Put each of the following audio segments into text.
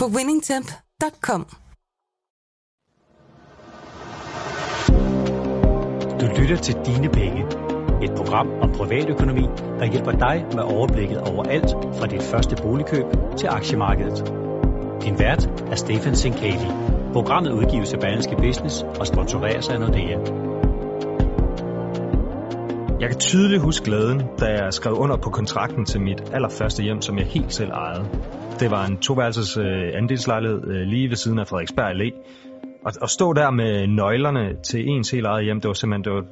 på winningtemp.com. Du lytter til Dine Penge. Et program om privatøkonomi, der hjælper dig med overblikket over alt fra dit første boligkøb til aktiemarkedet. Din vært er Stefan Sinkali. Programmet udgives af Berlingske Business og sponsoreres af Nordea. Jeg kan tydeligt huske glæden, da jeg skrev under på kontrakten til mit allerførste hjem, som jeg helt selv ejede. Det var en toværelses øh, andelslejlighed øh, lige ved siden af Frederiksberg Allé. Og at stå der med nøglerne til ens helt eget hjem, det var simpelthen det var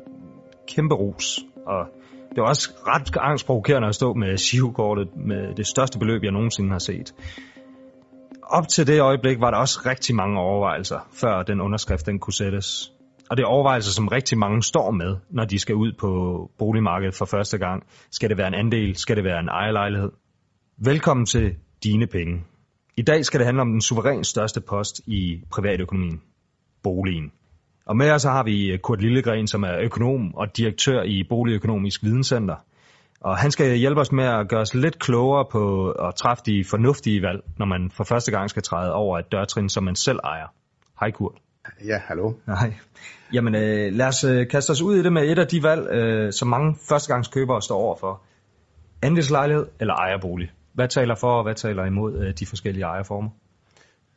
kæmpe rus. Og det var også ret angstprovokerende at stå med sivkortet med det største beløb, jeg nogensinde har set. Op til det øjeblik var der også rigtig mange overvejelser, før den underskrift den kunne sættes. Og det er overvejelser, som rigtig mange står med, når de skal ud på boligmarkedet for første gang. Skal det være en andel? Skal det være en ejerlejlighed? Velkommen til dine Penge. I dag skal det handle om den suverænt største post i privatøkonomien. Boligen. Og med os så har vi Kurt Lillegren, som er økonom og direktør i Boligøkonomisk Videnscenter. Og han skal hjælpe os med at gøre os lidt klogere på at træffe de fornuftige valg, når man for første gang skal træde over et dørtrin, som man selv ejer. Hej Kurt. Ja, hallo. Nej. Jamen øh, lad os øh, kaste os ud i det med et af de valg, øh, som mange førstegangskøbere står overfor. Andelslejlighed eller ejerbolig? Hvad taler for og hvad taler imod øh, de forskellige ejerformer?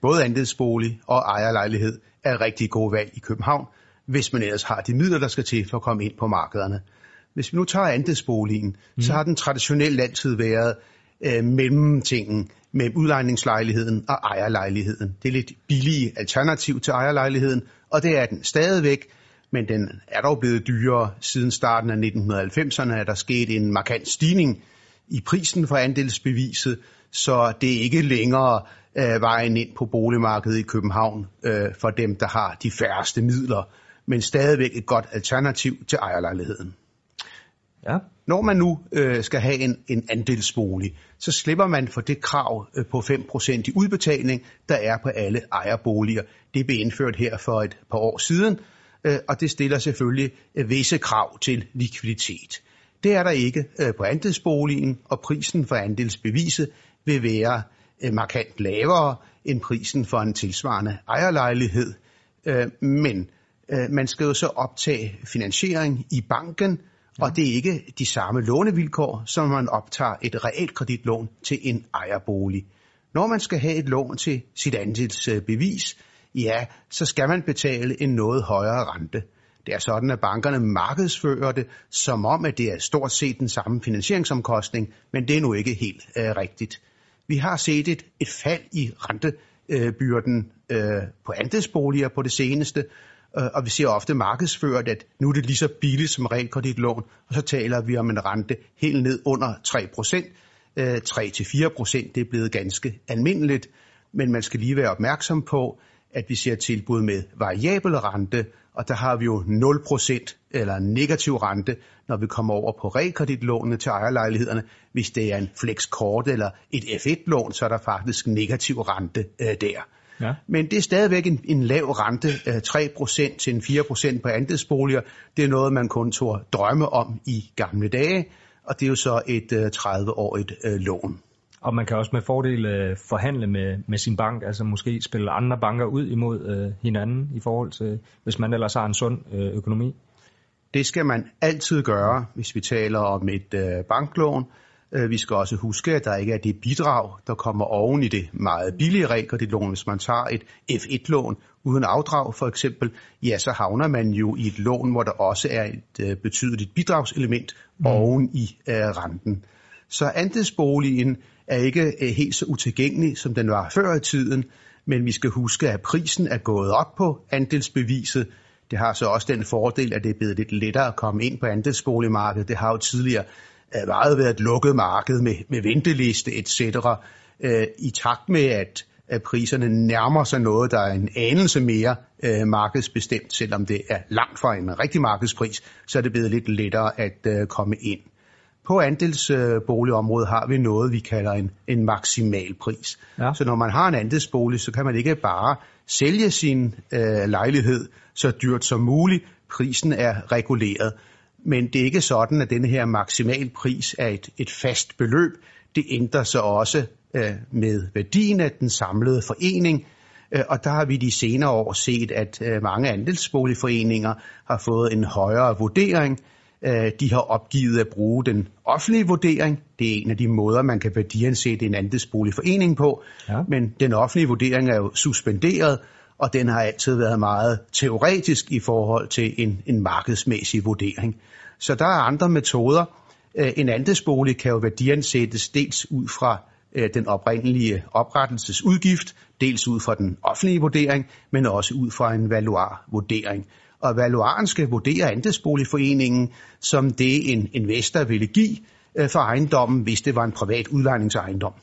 Både andelsbolig og ejerlejlighed er rigtig gode valg i København, hvis man ellers har de midler, der skal til for at komme ind på markederne. Hvis vi nu tager andelsboligen, mm. så har den traditionelt altid været øh, mellemtingen med udlejningslejligheden og ejerlejligheden. Det er lidt billige alternativ til ejerlejligheden, og det er den stadigvæk, men den er dog blevet dyrere. Siden starten af 1990'erne er der sket en markant stigning i prisen for andelsbeviset, så det er ikke længere øh, vejen ind på boligmarkedet i København øh, for dem, der har de færreste midler, men stadigvæk et godt alternativ til ejerlejligheden. Ja. Når man nu øh, skal have en, en andelsbolig, så slipper man for det krav øh, på 5% i udbetaling, der er på alle ejerboliger. Det blev indført her for et par år siden, øh, og det stiller selvfølgelig øh, visse krav til likviditet. Det er der ikke øh, på andelsboligen, og prisen for andelsbeviset vil være øh, markant lavere end prisen for en tilsvarende ejerlejlighed. Øh, men man skal jo så optage finansiering i banken, og det er ikke de samme lånevilkår, som man optager et realkreditlån til en ejerbolig. Når man skal have et lån til sit andelsbevis, ja, så skal man betale en noget højere rente. Det er sådan, at bankerne markedsfører det, som om, at det er stort set den samme finansieringsomkostning, men det er nu ikke helt øh, rigtigt. Vi har set et, et fald i rentebyrden øh, på andelsboliger på det seneste, øh, og vi ser ofte markedsført, at nu er det lige så billigt som realkreditlån, og så taler vi om en rente helt ned under 3 procent. Øh, 3-4 procent, det er blevet ganske almindeligt, men man skal lige være opmærksom på, at vi ser tilbud med variabel rente, og der har vi jo 0% eller negativ rente, når vi kommer over på realkreditlånene til ejerlejlighederne. Hvis det er en flexkort eller et F1-lån, så er der faktisk negativ rente øh, der. Ja. Men det er stadigvæk en, en lav rente, øh, 3% til en 4% på andelsboliger. Det er noget, man kun tog drømme om i gamle dage, og det er jo så et øh, 30-årigt øh, lån. Og man kan også med fordel øh, forhandle med, med sin bank, altså måske spille andre banker ud imod øh, hinanden i forhold til, hvis man ellers har en sund øh, økonomi. Det skal man altid gøre, hvis vi taler om et øh, banklån. Øh, vi skal også huske, at der ikke er det bidrag, der kommer oven i det meget billige realkreditlån. Hvis man tager et F1-lån uden afdrag for eksempel, ja, så havner man jo i et lån, hvor der også er et øh, betydeligt bidragselement mm. oven i øh, renten. Så andelsboligen er ikke øh, helt så utilgængelig, som den var før i tiden, men vi skal huske, at prisen er gået op på andelsbeviset. Det har så også den fordel, at det er blevet lidt lettere at komme ind på andelsboligmarkedet. Det har jo tidligere øh, meget været et lukket marked med, med venteliste etc. Øh, I takt med, at at priserne nærmer sig noget, der er en anelse mere øh, markedsbestemt, selvom det er langt fra en rigtig markedspris, så er det blevet lidt lettere at øh, komme ind. På andelsboligområdet har vi noget, vi kalder en, en maksimal pris. Ja. Så når man har en andelsbolig, så kan man ikke bare sælge sin øh, lejlighed så dyrt som muligt. Prisen er reguleret. Men det er ikke sådan, at denne her maksimal pris er et, et fast beløb. Det ændrer sig også øh, med værdien af den samlede forening. Øh, og der har vi de senere år set, at øh, mange andelsboligforeninger har fået en højere vurdering. Øh, de har opgivet at bruge den offentlige vurdering. Det er en af de måder, man kan værdiansætte en andelsboligforening på. Ja. Men den offentlige vurdering er jo suspenderet, og den har altid været meget teoretisk i forhold til en, en markedsmæssig vurdering. Så der er andre metoder. En andelsbolig kan jo værdiansættes dels ud fra den oprindelige oprettelsesudgift, dels ud fra den offentlige vurdering, men også ud fra en valuarvurdering og valuaren skal vurdere andelsboligforeningen som det en investor ville give øh, for ejendommen, hvis det var en privat udlejningsejendom.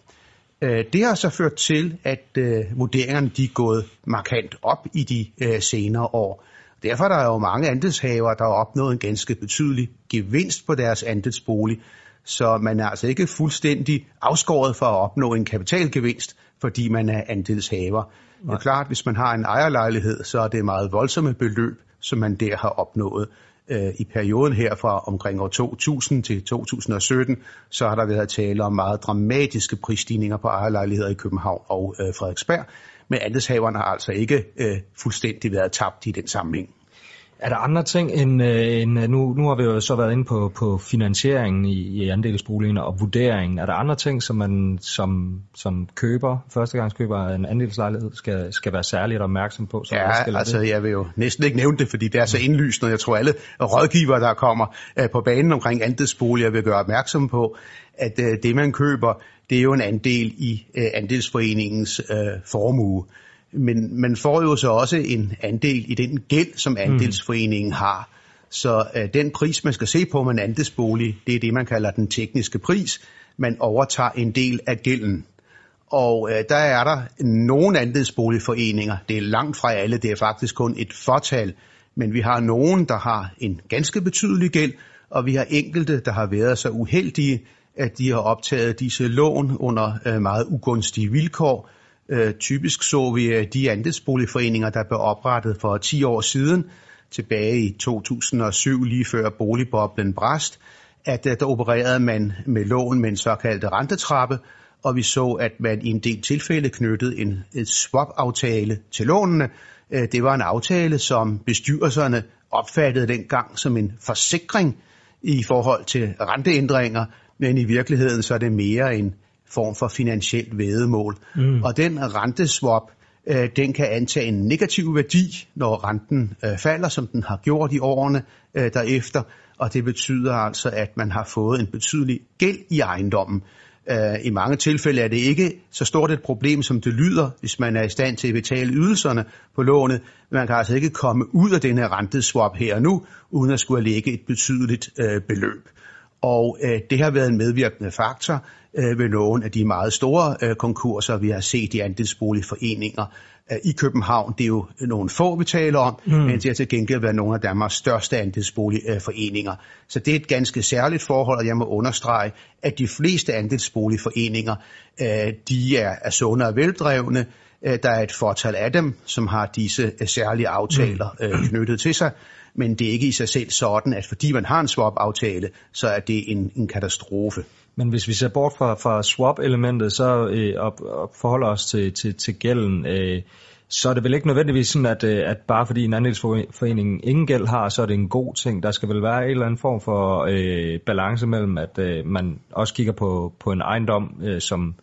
Øh, det har så ført til, at øh, vurderingerne de er gået markant op i de senere år. Derfor er der jo mange andelshavere, der har opnået en ganske betydelig gevinst på deres andelsbolig, så man er altså ikke fuldstændig afskåret for at opnå en kapitalgevinst, fordi man er andelshaver. Det er klart, hvis man har en ejerlejlighed, så er det meget voldsomme beløb, som man der har opnået. Øh, I perioden her fra omkring år 2000 til 2017, så har der været tale om meget dramatiske prisstigninger på ejerlejligheder i København og øh, Frederiksberg, men andelshaverne har altså ikke øh, fuldstændig været tabt i den sammenhæng. Er der andre ting end, øh, end øh, nu, nu har vi jo så været inde på, på finansieringen i, i andelsboligen og vurderingen. Er der andre ting, som man som, som køber, førstegangskøber af en andelslejlighed, skal, skal være særligt opmærksom på? Så ja, altså det? jeg vil jo næsten ikke nævne det, fordi det er så indlysende. Jeg tror alle rådgivere, der kommer uh, på banen omkring andelsboliger, vil gøre opmærksom på, at uh, det man køber, det er jo en andel i andelsforeningens formue men man får jo så også en andel i den gæld, som andelsforeningen har. Så øh, den pris, man skal se på med en andelsbolig, det er det, man kalder den tekniske pris. Man overtager en del af gælden. Og øh, der er der nogle andelsboligforeninger, det er langt fra alle, det er faktisk kun et fortal, men vi har nogen, der har en ganske betydelig gæld, og vi har enkelte, der har været så uheldige, at de har optaget disse lån under øh, meget ugunstige vilkår, Øh, typisk så vi øh, de andelsboligforeninger, der blev oprettet for 10 år siden, tilbage i 2007, lige før boligboblen brast, at øh, der opererede man med lån med en såkaldt rentetrappe, og vi så, at man i en del tilfælde knyttede en, et swap-aftale til lånene. Øh, det var en aftale, som bestyrelserne opfattede dengang som en forsikring i forhold til renteændringer, men i virkeligheden så er det mere en form for finansielt vedemål. Mm. Og den renteswap, øh, den kan antage en negativ værdi, når renten øh, falder, som den har gjort i årene øh, derefter. Og det betyder altså, at man har fået en betydelig gæld i ejendommen. Øh, I mange tilfælde er det ikke så stort et problem, som det lyder, hvis man er i stand til at betale ydelserne på lånet. Man kan altså ikke komme ud af den her renteswap her og nu, uden at skulle lægge et betydeligt øh, beløb. Og øh, det har været en medvirkende faktor øh, ved nogle af de meget store øh, konkurser, vi har set i andelsboligforeninger øh, i København. Det er jo nogle få, vi taler om, mm. men det har til gengæld været nogle af Danmarks største andelsboligforeninger. Så det er et ganske særligt forhold, og jeg må understrege, at de fleste andelsboligforeninger, øh, de er, er sunde og veldrevne. Øh, der er et fortal af dem, som har disse særlige aftaler mm. øh, knyttet til sig men det er ikke i sig selv sådan, at fordi man har en swap-aftale, så er det en, en katastrofe. Men hvis vi ser bort fra, fra swap-elementet så øh, og, og forholder os til, til, til gælden, øh, så er det vel ikke nødvendigvis sådan, at, øh, at bare fordi en andelsforening ingen gæld har, så er det en god ting. Der skal vel være en eller anden form for øh, balance mellem, at øh, man også kigger på, på en ejendom, øh, som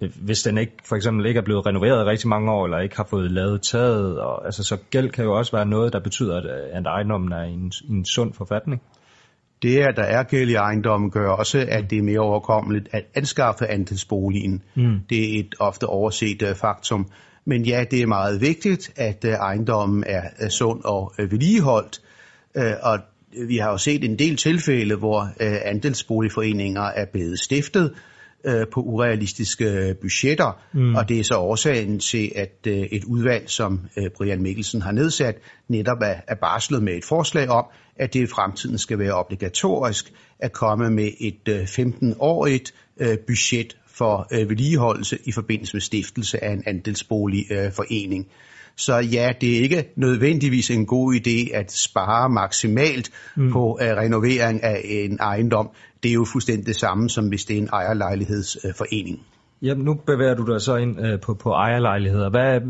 øh, hvis den ikke for eksempel ikke er blevet renoveret rigtig mange år, eller ikke har fået lavet taget. Og, altså, så gæld kan jo også være noget, der betyder, at, at ejendommen er i en, i en sund forfatning. Det, at der er gæld i ejendommen, gør også, at det er mere overkommeligt at anskaffe andelsboligen. Mm. Det er et ofte overset uh, faktum. Men ja, det er meget vigtigt, at uh, ejendommen er uh, sund og uh, vedligeholdt. Uh, og vi har jo set en del tilfælde, hvor uh, andelsboligforeninger er blevet stiftet, øh, på urealistiske budgetter, mm. og det er så årsagen til, at øh, et udvalg, som øh, Brian Mikkelsen har nedsat, netop er, er barslet med et forslag om, at det i fremtiden skal være obligatorisk at komme med et øh, 15-årigt øh, budget for øh, vedligeholdelse i forbindelse med stiftelse af en andelsboligforening. Øh, så ja, det er ikke nødvendigvis en god idé at spare maksimalt mm. på uh, renovering af en ejendom. Det er jo fuldstændig det samme, som hvis det er en ejerlejlighedsforening. Jamen, nu bevæger du dig så ind uh, på, på ejerlejligheder. Hvad,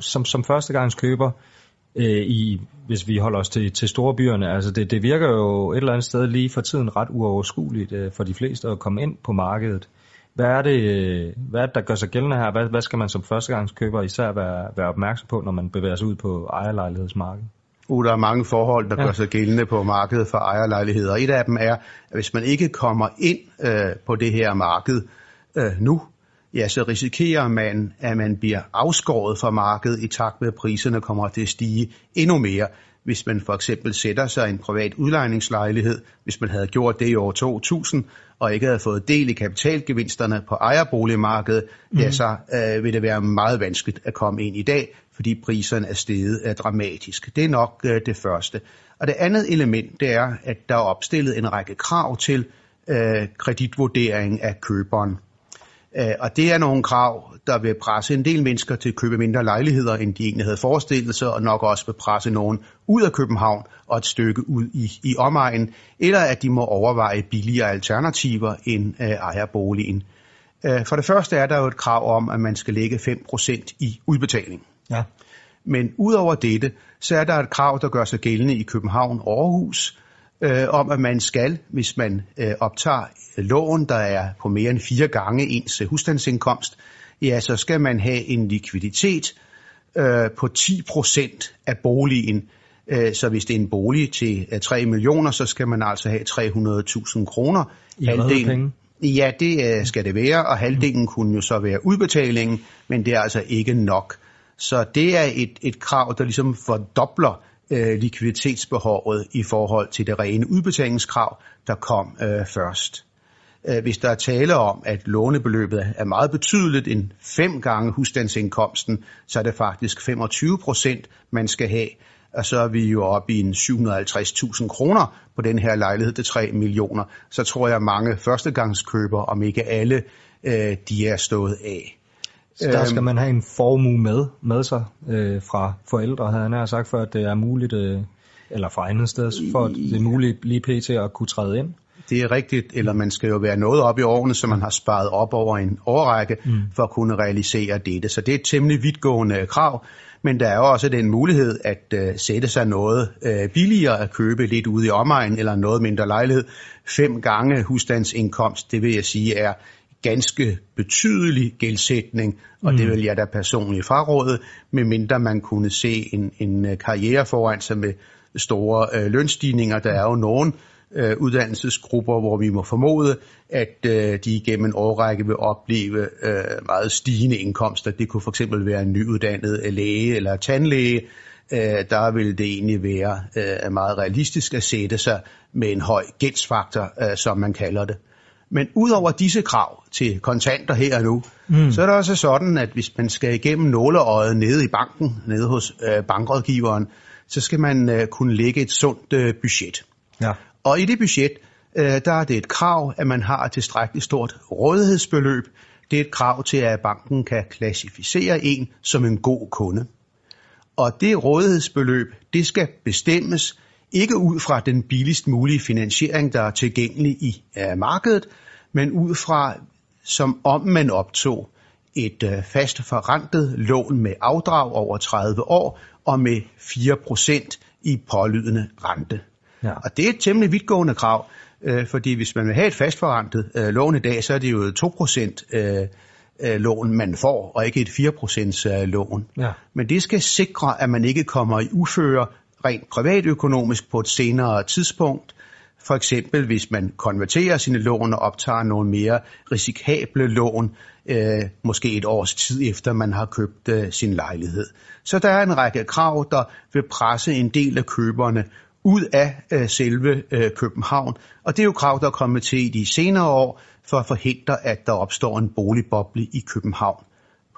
som, som førstegangskøber, uh, i, hvis vi holder os til, til store byerne, altså det, det virker jo et eller andet sted lige for tiden ret uoverskueligt uh, for de fleste at komme ind på markedet. Hvad er det, hvad er det der gør sig gældende her? Hvad, hvad skal man som førstegangskøber især være, være opmærksom på, når man bevæger sig ud på ejerlejlighedsmarkedet? Uh, der er mange forhold, der ja. gør sig gældende på markedet for ejerlejligheder. Et af dem er, at hvis man ikke kommer ind øh, på det her marked øh, nu, ja, så risikerer man, at man bliver afskåret fra markedet i takt med, at priserne kommer til at stige endnu mere hvis man for eksempel sætter sig en privat udlejningslejlighed, hvis man havde gjort det i år 2000, og ikke havde fået del i kapitalgevinsterne på ejerboligmarkedet, mm. ja, så øh, vil det være meget vanskeligt at komme ind i dag, fordi priserne er steget øh, dramatisk. Det er nok øh, det første. Og det andet element, det er, at der er opstillet en række krav til øh, kreditvurdering af køberen. Øh, og det er nogle krav, der vil presse en del mennesker til at købe mindre lejligheder, end de egentlig havde forestillet sig, og nok også vil presse nogen ud af København og et stykke ud i, i omegnen, eller at de må overveje billigere alternativer end øh, ejerboligen. Øh, for det første er der jo et krav om, at man skal lægge 5% i udbetaling. Ja. Men udover dette, så er der et krav, der gør sig gældende i København og Aarhus, øh, om at man skal, hvis man øh, optager lån, der er på mere end fire gange ens husstandsindkomst, ja, så skal man have en likviditet øh, på 10% af boligen. Øh, så hvis det er en bolig til øh, 3 millioner, så skal man altså have 300.000 kroner. I halvdelen, penge? Ja, det øh, skal det være, og halvdelen mm. kunne jo så være udbetalingen, men det er altså ikke nok. Så det er et, et krav, der ligesom fordobler øh, likviditetsbehovet i forhold til det rene udbetalingskrav, der kom øh, først. Øh, hvis der er tale om, at lånebeløbet er meget betydeligt, en fem gange husstandsindkomsten, så er det faktisk 25 procent, man skal have. Og så er vi jo oppe i en 750.000 kroner på den her lejlighed til 3 millioner. Så tror jeg, mange førstegangskøber, om ikke alle, øh, de er stået af. Så der skal øhm. man have en formue med, med sig øh, fra forældre, havde han sagt, for at det er muligt, øh, eller fra andet sted, for at det er muligt lige pt. at kunne træde ind? Det er rigtigt, eller man skal jo være noget op i årene, som man har sparet op over en årrække, mm. for at kunne realisere dette. Så det er et temmelig vidtgående krav, men der er jo også den mulighed at uh, sætte sig noget uh, billigere at købe lidt ude i omegnen, eller noget mindre lejlighed. Fem gange husstandsindkomst, det vil jeg sige, er ganske betydelig gældsætning, og mm. det vil jeg da personligt fraråde, medmindre man kunne se en, en øh, karriere foran sig med store øh, lønstigninger. Der er jo nogen øh, uddannelsesgrupper, hvor vi må formode, at øh, de gennem en årrække vil opleve øh, meget stigende indkomster. Det kunne fx være en nyuddannet læge eller tandlæge. Øh, der vil det egentlig være øh, meget realistisk at sætte sig med en høj gældsfaktor, øh, som man kalder det. Men udover disse krav til kontanter her og nu, mm. så er det også sådan, at hvis man skal igennem nåleøjet nede i banken, nede hos øh, bankrådgiveren, så skal man øh, kunne lægge et sundt øh, budget. Ja. Og i det budget, øh, der er det et krav, at man har et tilstrækkeligt stort rådighedsbeløb. Det er et krav til, at banken kan klassificere en som en god kunde. Og det rådighedsbeløb, det skal bestemmes ikke ud fra den billigst mulige finansiering, der er tilgængelig i uh, markedet, men ud fra, som om man optog et uh, fast forrentet lån med afdrag over 30 år og med 4% i pålydende rente. Ja. Og det er et temmelig vidtgående krav, øh, fordi hvis man vil have et fastforrentet øh, lån i dag, så er det jo 2% øh, øh, lån, man får, og ikke et 4% øh, lån. Ja. Men det skal sikre, at man ikke kommer i uføre rent privatøkonomisk på et senere tidspunkt. For eksempel hvis man konverterer sine lån og optager nogle mere risikable lån, øh, måske et års tid efter man har købt øh, sin lejlighed. Så der er en række krav, der vil presse en del af køberne ud af øh, selve øh, København. Og det er jo krav, der er kommet til i de senere år for at forhindre, at der opstår en boligboble i København.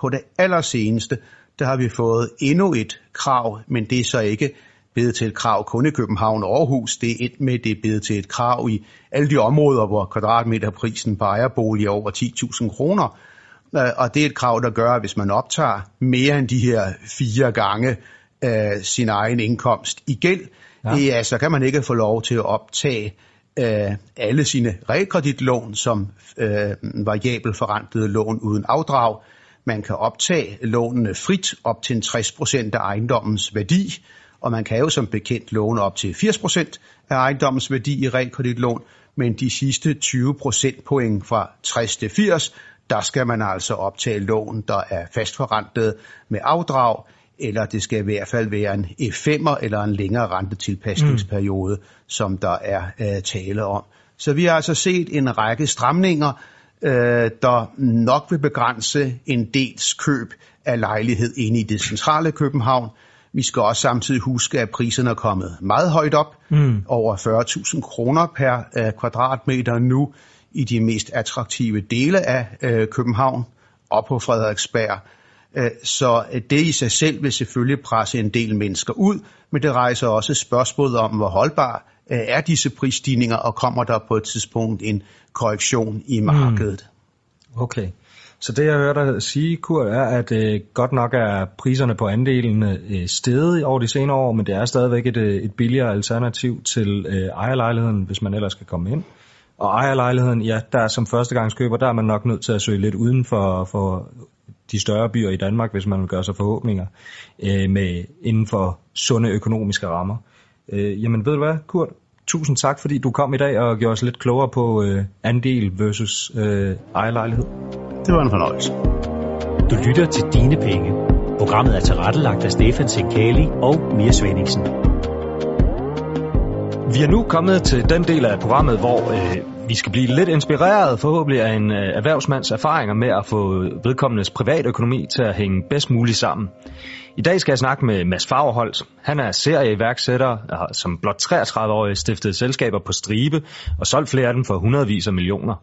På det allerseneste, der har vi fået endnu et krav, men det er så ikke blevet til et krav kun i København og Aarhus. Det er et med, det er blevet til et krav i alle de områder, hvor kvadratmeterprisen på ejerbolig er over 10.000 kroner. Øh, og det er et krav, der gør, at hvis man optager mere end de her fire gange øh, sin egen indkomst i gæld, ja. ja, så kan man ikke få lov til at optage øh, alle sine realkreditlån som øh, variabel forrentede lån uden afdrag. Man kan optage lånene frit op til en 60% af ejendommens værdi, og man kan jo som bekendt låne op til 80% af ejendommens værdi i realkreditlån, men de sidste 20 procentpoint fra 60 til 80, der skal man altså optage lån, der er fastforrentet med afdrag, eller det skal i hvert fald være en F5'er eller en længere rentetilpasningsperiode, mm. som der er uh, tale om. Så vi har altså set en række stramninger, uh, der nok vil begrænse en dels køb af lejlighed inde i det centrale København. Vi skal også samtidig huske, at priserne er kommet meget højt op, mm. over 40.000 kroner per uh, kvadratmeter nu i de mest attraktive dele af uh, København og på Frederiksberg. Øh, så det i sig selv vil selvfølgelig presse en del mennesker ud, men det rejser også spørgsmålet om, hvor holdbar øh, er disse prisstigninger, og kommer der på et tidspunkt en korrektion i hmm. markedet. Mm. Okay. Så det jeg hører dig sige, Kurt, er, at øh, godt nok er priserne på andelen øh, steget over de senere år, men det er stadigvæk et, øh, et billigere alternativ til øh, ejerlejligheden, hvis man ellers skal komme ind. Og ejerlejligheden, ja, der er som førstegangskøber, der er man nok nødt til at søge lidt uden for, for de større byer i Danmark, hvis man vil gøre sig forhåbninger øh, med inden for sunde økonomiske rammer. Øh, jamen ved du hvad, Kurt? Tusind tak, fordi du kom i dag og gjorde os lidt klogere på øh, andel versus øh, ejerlejlighed. Det var en fornøjelse. Du lytter til Dine Penge. Programmet er tilrettelagt af Stefan Sinkali og Mia Svendingsen. Vi er nu kommet til den del af programmet, hvor øh, vi skal blive lidt inspireret forhåbentlig af en øh, erhvervsmands erfaringer med at få vedkommendes privatøkonomi til at hænge bedst muligt sammen. I dag skal jeg snakke med Mads Fagerholt. Han er serieværksætter, som blot 33-årig stiftede selskaber på stribe og solgt flere af dem for hundredvis af millioner.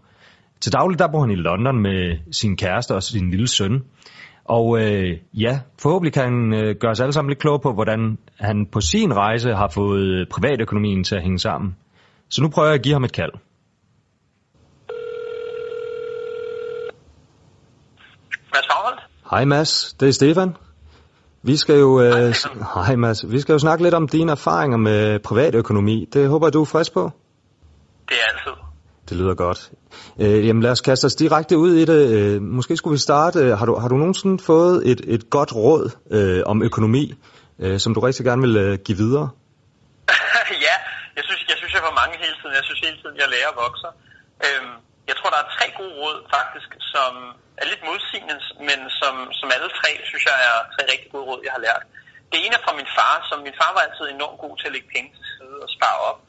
Til daglig der bor han i London med sin kæreste og sin lille søn. Og øh, ja, forhåbentlig kan han øh, gøre os alle sammen lidt klogere på, hvordan han på sin rejse har fået privatøkonomien til at hænge sammen. Så nu prøver jeg at give ham et kald. Mads? Hej Mads, det er Stefan. Vi skal jo, øh, hej Mads, vi skal jo snakke lidt om dine erfaringer med privatøkonomi. Det håber jeg, du er frisk på? Det er altid. Det lyder godt. Øh, jamen lad os kaste os direkte ud i det. Øh, måske skulle vi starte. Øh, har du, har du nogensinde fået et, et godt råd øh, om økonomi, øh, som du rigtig gerne vil øh, give videre? ja, jeg synes, jeg synes, jeg får mange hele tiden. Jeg synes hele tiden, jeg lærer og vokser. Øh, jeg tror, der er tre gode råd faktisk, som er lidt modsigende, men som, som alle tre, synes jeg, er tre rigtig gode råd, jeg har lært. Det ene er fra min far, som min far var altid enormt god til at lægge penge til side og spare op.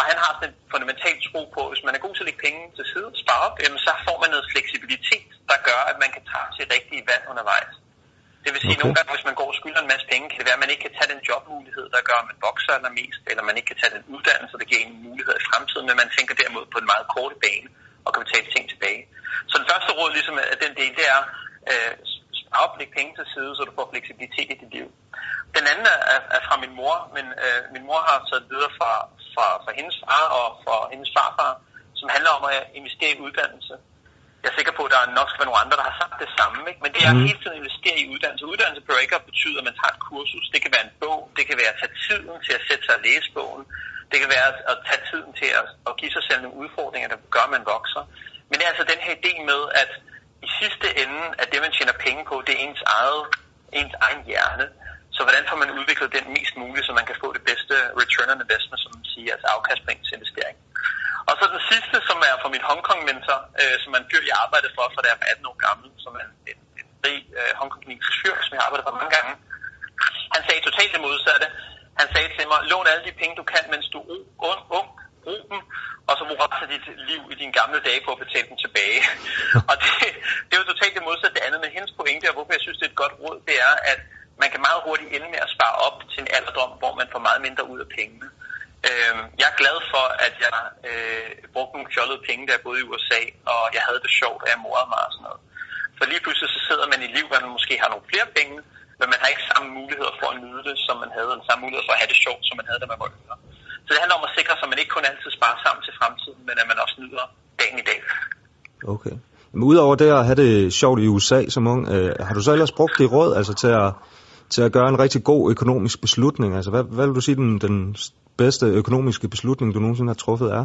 Og han har sådan et fundamentalt tro på, at hvis man er god til at lægge penge til side og spare op, jamen, så får man noget fleksibilitet, der gør, at man kan tage til rigtige vand undervejs. Det vil sige, okay. nogle gange, hvis man går og skylder en masse penge, kan det være, at man ikke kan tage den jobmulighed, der gør, at man vokser allermest, eller man ikke kan tage den uddannelse, der giver en mulighed i fremtiden, men man tænker derimod på en meget korte bane og kan betale ting tilbage. Så den første råd ligesom af den del, det er, øh, op, læg penge til side, så du får fleksibilitet i dit liv. Den anden er, er fra min mor, men øh, min mor har taget videre fra, fra, fra hendes far og fra hendes farfar, som handler om at investere i uddannelse. Jeg er sikker på, at der nok skal være nogle andre, der har sagt det samme. Ikke? Men det er mm. hele tiden at investere i uddannelse. Uddannelse bør ikke betyde, at man tager et kursus. Det kan være en bog. Det kan være at tage tiden til at sætte sig og læse bogen. Det kan være at tage tiden til at, at give sig selv nogle udfordringer, der gør, at man vokser. Men det er altså den her idé med, at i sidste ende, at det, man tjener penge på, det er ens, eget, ens egen hjerne. Så hvordan får man udviklet den mest muligt, så man kan få det bedste return on investment, som man siger, altså afkast på ens investering. Og så den sidste, som er fra min Hongkong-mentor, øh, som en fyr, jeg arbejdede for, for da jeg var 18 år gammel, som er en, en, rig øh, hongkongesisk fyr, som jeg arbejdede for mange gange. Han sagde totalt det modsatte. Han sagde til mig, lån alle de penge, du kan, mens du er ung, ung brug dem, og så bruge resten af dit liv i dine gamle dage på at betale dem tilbage. og det, det er jo totalt det modsatte det andet, men hendes pointe, og hvorfor jeg synes, det er et godt råd, det er, at man kan meget hurtigt ende med at spare op til en alderdom, hvor man får meget mindre ud af pengene. Øh, jeg er glad for, at jeg øh, brugte nogle fjollede penge, da jeg boede i USA, og jeg havde det sjovt, at jeg morede mig og sådan noget. For lige pludselig så sidder man i liv, hvor man måske har nogle flere penge, men man har ikke samme muligheder for at nyde det, som man havde, eller samme muligheder for at have det sjovt, som man havde, da man var yngre. Så det handler om at sikre sig, at man ikke kun altid sparer sammen til fremtiden, men at man også nyder dagen i dag. Okay. Men udover det at have det sjovt i USA som ung, øh, har du så ellers brugt det råd altså til at, til at gøre en rigtig god økonomisk beslutning? Altså hvad, hvad vil du sige den, den bedste økonomiske beslutning, du nogensinde har truffet er?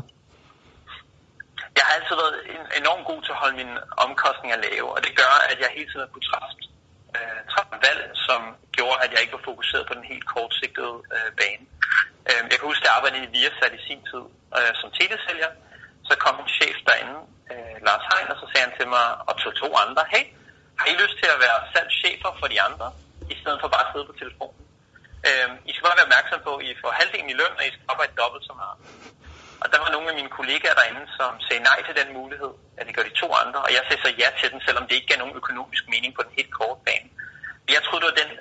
Jeg har altid været enormt god til at holde mine omkostninger lave, og det gør, at jeg hele tiden har kunne træffe, øh, træffe valg, som gjorde, at jeg ikke var fokuseret på den helt kortsigtede øh, bane. Øh, jeg kan huske, at jeg arbejdede i Viasat i sin tid øh, som telesælger. Så kom en chef derinde, øh, Lars Hein, og så sagde han til mig og til to andre, hey, har I lyst til at være salgschefer for de andre, i stedet for bare at sidde på telefonen? Øh, I skal bare være opmærksom på, at I får halvdelen i løn, og I skal arbejde dobbelt så meget. Og der var nogle af mine kollegaer derinde, som sagde nej til den mulighed, at det gør de to andre, og jeg sagde så ja til den, selvom det ikke gav nogen økonomisk mening på den helt korte bane. Jeg troede, det var den,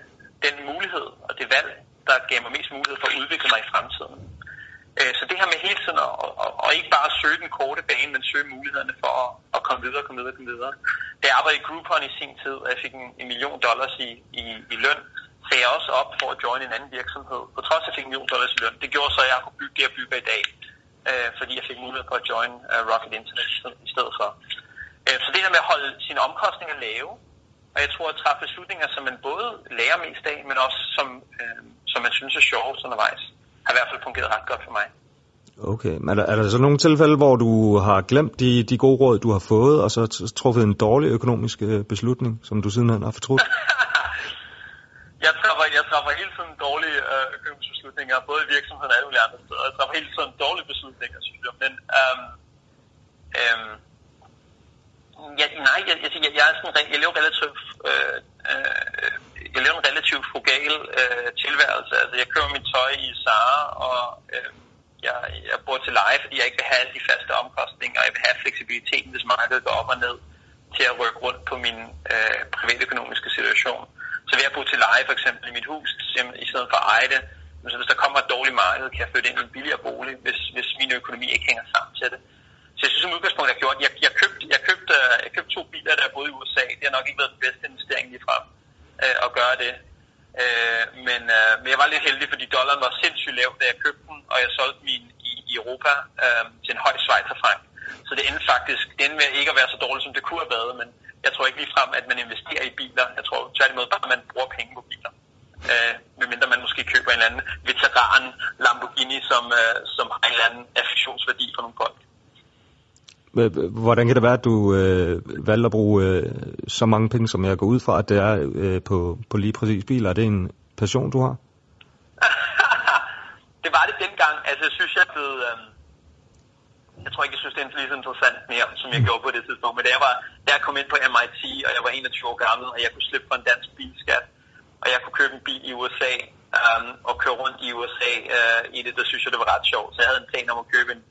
den mulighed og det valg, der gav mig mest mulighed for at udvikle mig i fremtiden. Øh, så det her med hele tiden at, og, og ikke bare søge den korte bane, men søge mulighederne for at, at komme videre, komme videre, komme videre. Da jeg arbejdede i Groupon i sin tid, og jeg fik en, en million dollars i, i, i løn, sagde jeg også op for at join en anden virksomhed. På trods af at jeg fik en million dollars i løn. Det gjorde så, at jeg kunne bygge det, jeg bygger i dag. Øh, fordi jeg fik mulighed for at join uh, øh, Rocket Internet i stedet for. Øh, så det her med at holde sine omkostninger lave, og jeg tror at træffe beslutninger, som man både lærer mest af, men også som, øh, som man synes er sjovt undervejs, har i hvert fald fungeret ret godt for mig. Okay, men er der, er der så nogle tilfælde, hvor du har glemt de, de gode råd, du har fået, og så truffet en dårlig økonomisk øh, beslutning, som du sidenhen har fortrudt? jeg, træffer, jeg træffer hele tiden dårlige øh, økonomiske beslutninger, både i virksomheden og alle mulige andre steder. Jeg træffer hele tiden dårlige beslutninger, synes jeg. Men øhm, øhm, ja, nej, jeg, jeg, jeg, jeg, er sådan, jeg lever relativt øh, jeg lever en relativt frugal øh, tilværelse. Altså, jeg køber mit tøj i Zara, og øh, jeg, jeg bor til leje, fordi jeg ikke vil have alle de faste omkostninger, og jeg vil have fleksibiliteten, hvis markedet går op og ned, til at rykke rundt på min øh, privatøkonomiske situation. Så vil jeg bo til leje for eksempel i mit hus, i stedet for at eje det. Men så hvis der kommer et dårligt marked, kan jeg flytte ind i en billigere bolig, hvis, hvis min økonomi ikke hænger sammen til det. Så jeg synes som udgangspunkt, jeg gjorde, gjort, jeg, jeg, købte, jeg, købte, øh, jeg købte to biler, der jeg boede i USA. Det har nok ikke været den bedste investering lige frem øh, at gøre det. Øh, men, øh, men jeg var lidt heldig, fordi dollaren var sindssygt lav, da jeg købte den, og jeg solgte min i, i Europa øh, til en høj schweizerfrank. Så det endte faktisk det endte med ikke at være så dårligt, som det kunne have været, men jeg tror ikke ligefrem, at man investerer i biler. Jeg tror tværtimod bare, at man bruger penge på biler. Øh, medmindre man måske køber en eller anden veteran Lamborghini, som, øh, som har en eller anden affektionsværdi for nogle folk. Hvordan kan det være, at du øh, valgte at bruge øh, så mange penge, som jeg går ud fra, at det er øh, på, på lige præcis biler? Er det en passion, du har? det var det dengang. Altså, jeg synes, jeg blev... Øh, jeg tror ikke, jeg synes, det er lige så interessant mere, som jeg gjorde på det tidspunkt. Men da jeg, var, da jeg kom ind på MIT, og jeg var 21 år gammel, og jeg kunne slippe for en dansk bilskat, og jeg kunne købe en bil i USA, um, og køre rundt i USA uh, i det, der synes jeg, det var ret sjovt. Så jeg havde en plan om at købe en,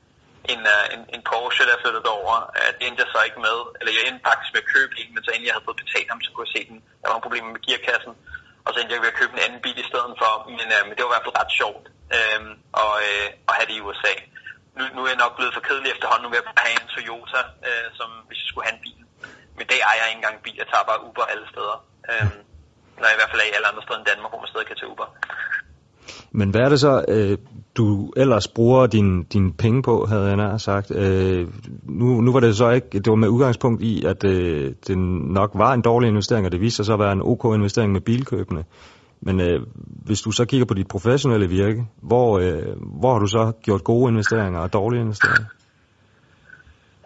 en, øh, en, en Porsche, der flyttede over. at øh, det endte jeg så ikke med. Eller jeg endte faktisk med at købe en, men så inden jeg havde fået betalt ham, så kunne jeg se den. Der var nogle problemer med gearkassen. Og så endte jeg ved at købe en anden bil i stedet for. Men, øh, men det var i hvert fald ret sjovt øh, og, øh, at have det i USA nu, nu er jeg nok blevet for kedelig efterhånden. Nu vil jeg bare have en Toyota, øh, som hvis jeg skulle have en bil. Men det ejer jeg ikke engang bil. Jeg tager bare Uber alle steder. Øh, når jeg i hvert fald er i alle andre steder end Danmark, hvor man stadig kan tage Uber. Men hvad er det så, øh, du ellers bruger dine din penge på, havde jeg nær sagt? Øh, nu, nu var det så ikke, det var med udgangspunkt i, at øh, det nok var en dårlig investering, og det viste sig så at være en ok investering med bilkøbene. Men øh, hvis du så kigger på dit professionelle virke, hvor, øh, hvor har du så gjort gode investeringer og dårlige investeringer?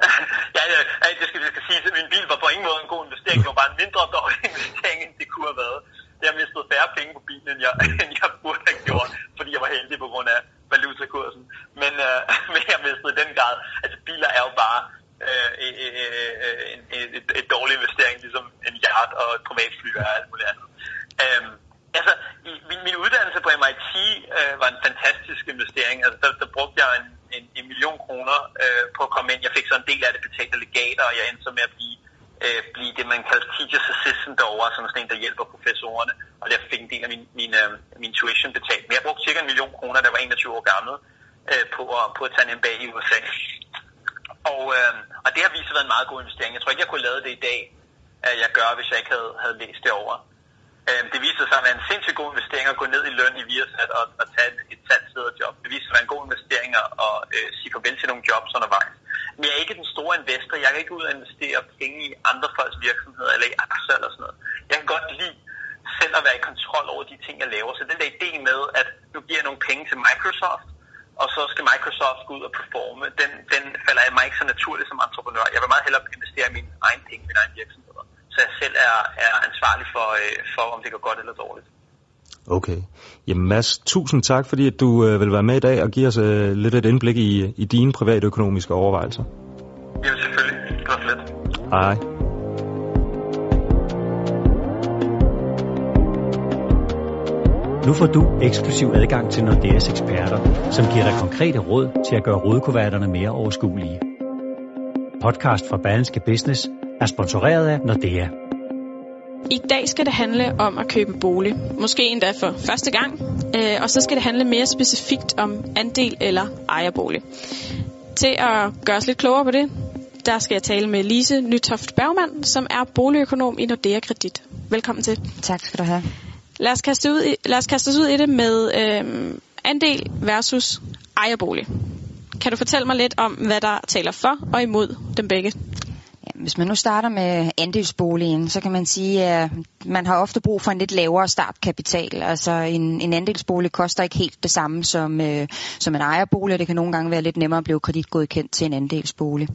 ja, ja, det skal, det skal sige, at min bil var på ingen måde en god investering. Det var bare en mindre dårlig investering, end det kunne have været. Jeg har mistet færre penge på bilen, end jeg, end jeg burde have gjort, fordi jeg var heldig på grund af valutakursen. Men, øh, men jeg mistede den grad. Altså biler er jo bare øh, øh, øh, øh en, et, et dårlig investering, ligesom en yacht og et privatfly og alt muligt andet. Øh, Altså, i, min, min uddannelse på MIT øh, var en fantastisk investering. Altså, der, der brugte jeg en, en, en million kroner øh, på at komme ind. Jeg fik så en del af det betalt af legater, og jeg endte så med at blive, øh, blive det, man kalder teachers assistant derovre, som sådan en, der hjælper professorerne. Og jeg fik en del af min, min, øh, min tuition betalt. Men jeg brugte cirka en million kroner, da jeg var 21 år gammel, øh, på, at, på at tage en MBA i USA. Og, øh, og det har vist sig været en meget god investering. Jeg tror ikke, jeg kunne lave det i dag, at jeg gør, hvis jeg ikke havde, havde læst det over. Øh, det viser sig at være en sindssygt god investering at gå ned i løn i Viasat og, og tage et, et job. Det viser sig at være en god investering at øh, sige farvel til nogle jobs undervejs. Men jeg er ikke den store investor. Jeg kan ikke ud og investere penge i andre folks virksomheder eller i aktier eller sådan noget. Jeg kan godt lide selv at være i kontrol over de ting, jeg laver. Så den der idé med, at nu giver jeg nogle penge til Microsoft, og så skal Microsoft gå ud og performe, den, den falder af mig ikke så naturligt som entreprenør. Jeg vil meget hellere investere i mine egne penge, mine egne virksomheder. Så jeg selv er, er ansvarlig for, øh, for, om det går godt eller dårligt. Okay. Jamen Mads, tusind tak, fordi at du øh, vil være med i dag og give os øh, lidt et indblik i, i dine private økonomiske overvejelser. Jamen selvfølgelig. Det var fedt. Hej. Nu får du eksklusiv adgang til Nordeas eksperter, som giver dig konkrete råd til at gøre rådkuverterne mere overskuelige. Podcast fra Berlingske Business er sponsoreret af Nordea. I dag skal det handle om at købe bolig. Måske endda for første gang. Øh, og så skal det handle mere specifikt om andel eller ejerbolig. Til at gøre os lidt klogere på det, der skal jeg tale med Lise Nytoft Bergmann, som er boligøkonom i Nordea Kredit. Velkommen til. Tak skal du have. Lad os kaste, ud i, lad os kaste os ud i det med øh, andel versus ejerbolig. Kan du fortælle mig lidt om, hvad der taler for og imod dem begge? Hvis man nu starter med andelsboligen, så kan man sige, at man har ofte brug for en lidt lavere startkapital. Altså en, en andelsbolig koster ikke helt det samme som, øh, som en ejerbolig, og det kan nogle gange være lidt nemmere at blive kreditgodkendt til en andelsbolig.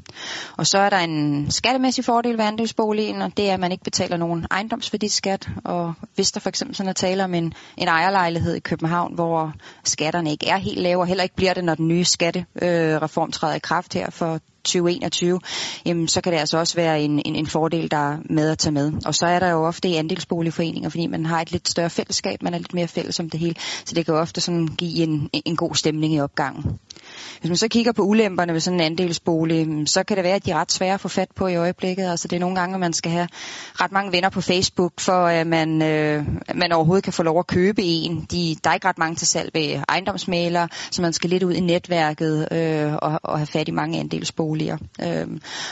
Og så er der en skattemæssig fordel ved andelsboligen, og det er, at man ikke betaler nogen ejendomsværdiskat. Og hvis der for eksempel sådan er tale om en, en ejerlejlighed i København, hvor skatterne ikke er helt lave, og heller ikke bliver det, når den nye skattereform træder i kraft her for 2021, jamen, så kan det altså også være en, en, en fordel, der er med at tage med. Og så er der jo ofte i andelsboligforeninger, fordi man har et lidt større fællesskab, man er lidt mere fælles om det hele, så det kan jo ofte sådan give en, en god stemning i opgangen. Hvis man så kigger på ulemperne ved sådan en andelsbolig, mm, så kan det være, at de er ret svære at få fat på i øjeblikket. Altså det er nogle gange, at man skal have ret mange venner på Facebook, for at man, øh, man overhovedet kan få lov at købe en. De, der er ikke ret mange til salg ved ejendomsmalere, så man skal lidt ud i netværket øh, og, og have fat i mange andelsboliger. Øh,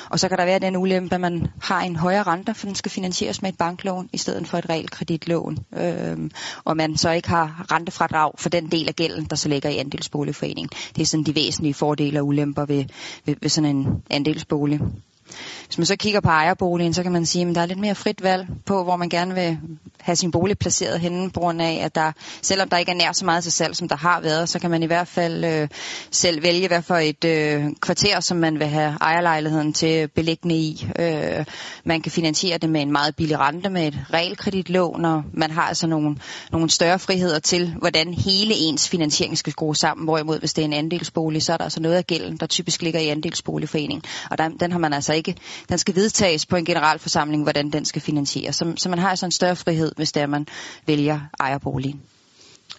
og så kan der være den ulempe, at man har en højere rente, for den skal finansieres med et banklån i stedet for et realkreditlån. Øh, og man så ikke har rentefradrag for den del af gælden, der så ligger i andelsboligforeningen. Det er sådan de væsentlige fordele og ulemper ved, ved, ved sådan en andelsbolig. Hvis man så kigger på ejerboligen, så kan man sige, at der er lidt mere frit valg på, hvor man gerne vil have sin bolig placeret henne, på grund af, at der, selvom der ikke er nær så meget til salg, som der har været, så kan man i hvert fald øh, selv vælge, hvad for et øh, kvarter, som man vil have ejerlejligheden til beliggende i. Øh, man kan finansiere det med en meget billig rente, med et realkreditlån, og man har altså nogle, nogle større friheder til, hvordan hele ens finansiering skal skrues sammen. Hvorimod, hvis det er en andelsbolig, så er der altså noget af gælden, der typisk ligger i andelsboligforeningen. Og der, den har man altså ikke, den skal vedtages på en generalforsamling, hvordan den skal finansieres. Så, så man har altså en større frihed, hvis det er, man vælger ejerboligen.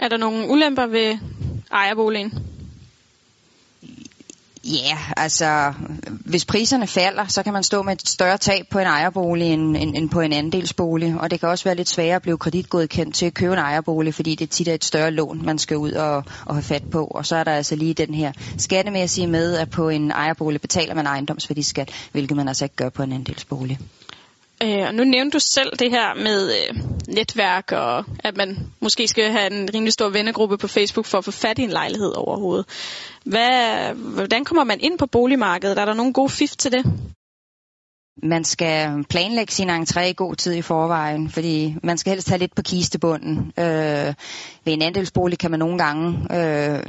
Er der nogle ulemper ved ejerboligen? Ja, yeah, altså hvis priserne falder, så kan man stå med et større tab på en ejerbolig end, end, end på en andelsbolig. Og det kan også være lidt sværere at blive kreditgodkendt til at købe en ejerbolig, fordi det tit er et større lån, man skal ud og, og have fat på. Og så er der altså lige den her skattemæssige med, at på en ejerbolig betaler man ejendomsværdiskat, hvilket man altså ikke gør på en andelsbolig. Øh, og nu nævnte du selv det her med øh, netværk, og at man måske skal have en rimelig stor vennegruppe på Facebook for at få fat i en lejlighed overhovedet. Hvad, hvordan kommer man ind på boligmarkedet? Er der nogen gode fif til det? Man skal planlægge sin entré i god tid i forvejen, fordi man skal helst have lidt på kistebunden. Øh, ved en andelsbolig kan man nogle gange øh,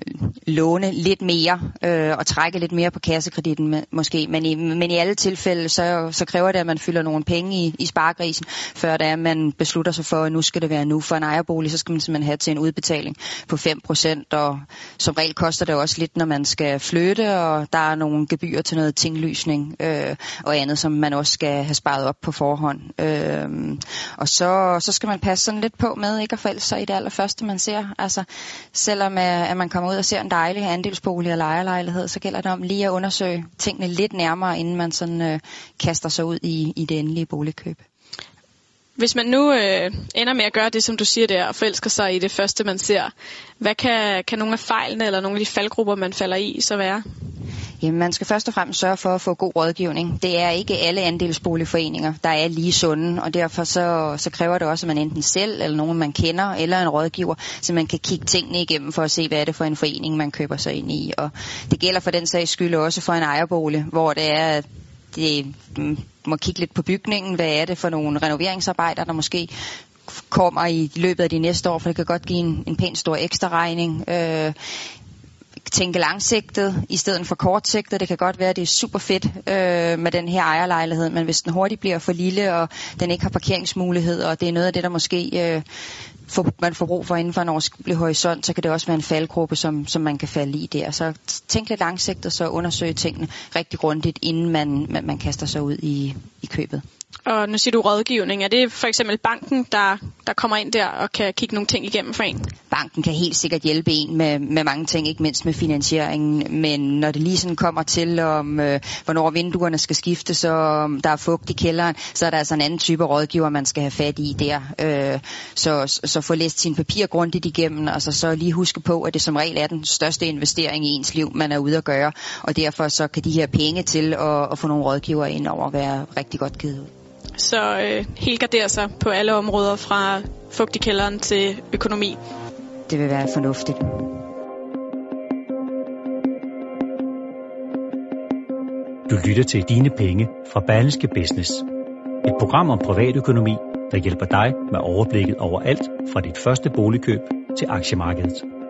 låne lidt mere øh, og trække lidt mere på kassekreditten med, måske, men i, men i alle tilfælde, så, så kræver det, at man fylder nogle penge i, i sparegrisen, før det er, at man beslutter sig for, at nu skal det være nu. For en ejerbolig, så skal man simpelthen have til en udbetaling på 5%, og som regel koster det også lidt, når man skal flytte, og der er nogle gebyrer til noget tinglysning øh, og andet, som man også skal have sparet op på forhånd. Øhm, og så, så skal man passe sådan lidt på med ikke at falde sig i det allerførste, man ser. Altså, selvom øh, at man kommer ud og ser en dejlig andelsbolig eller ejerlejlighed, så gælder det om lige at undersøge tingene lidt nærmere, inden man sådan øh, kaster sig ud i, i det endelige boligkøb. Hvis man nu øh, ender med at gøre det, som du siger der, og forelsker sig i det første, man ser, hvad kan, kan nogle af fejlene eller nogle af de faldgrupper, man falder i, så være? Jamen, man skal først og fremmest sørge for at få god rådgivning. Det er ikke alle andelsboligforeninger, der er lige sunde, og derfor så, så kræver det også, at man enten selv, eller nogen man kender, eller en rådgiver, så man kan kigge tingene igennem for at se, hvad er det for en forening, man køber sig ind i. Og det gælder for den sags skyld også for en ejerbolig, hvor det er, det mm, må kigge lidt på bygningen. Hvad er det for nogle renoveringsarbejder, der måske kommer i løbet af de næste år, for det kan godt give en, en pæn stor ekstra regning. Øh, tænke langsigtet i stedet for kortsigtet. Det kan godt være, at det er super fedt øh, med den her ejerlejlighed, men hvis den hurtigt bliver for lille, og den ikke har parkeringsmulighed, og det er noget af det, der måske øh, for, man får brug for inden for en overskuelig horisont, så kan det også være en faldgruppe, som, som man kan falde i der. Så tænk lidt langsigtet, så undersøg tingene rigtig grundigt, inden man, man, man kaster sig ud i, i købet. Og nu siger du rådgivning. Er det for eksempel banken, der, der kommer ind der og kan kigge nogle ting igennem for en? Banken kan helt sikkert hjælpe en med, med mange ting, ikke mindst med finansieringen. Men når det lige sådan kommer til, om øh, hvornår vinduerne skal skifte, så om der er fugt i kælderen, så er der altså en anden type rådgiver, man skal have fat i der. Øh, så, så få læst sine papirer grundigt igennem, altså så lige huske på, at det som regel er den største investering i ens liv, man er ude at gøre. Og derfor så kan de her penge til at, at få nogle rådgiver ind over være rigtig godt givet ud så øh, helt gardere sig på alle områder fra fugt i kælderen til økonomi. Det vil være fornuftigt. Du lytter til Dine Penge fra Berlingske Business. Et program om privatøkonomi, der hjælper dig med overblikket over alt fra dit første boligkøb til aktiemarkedet.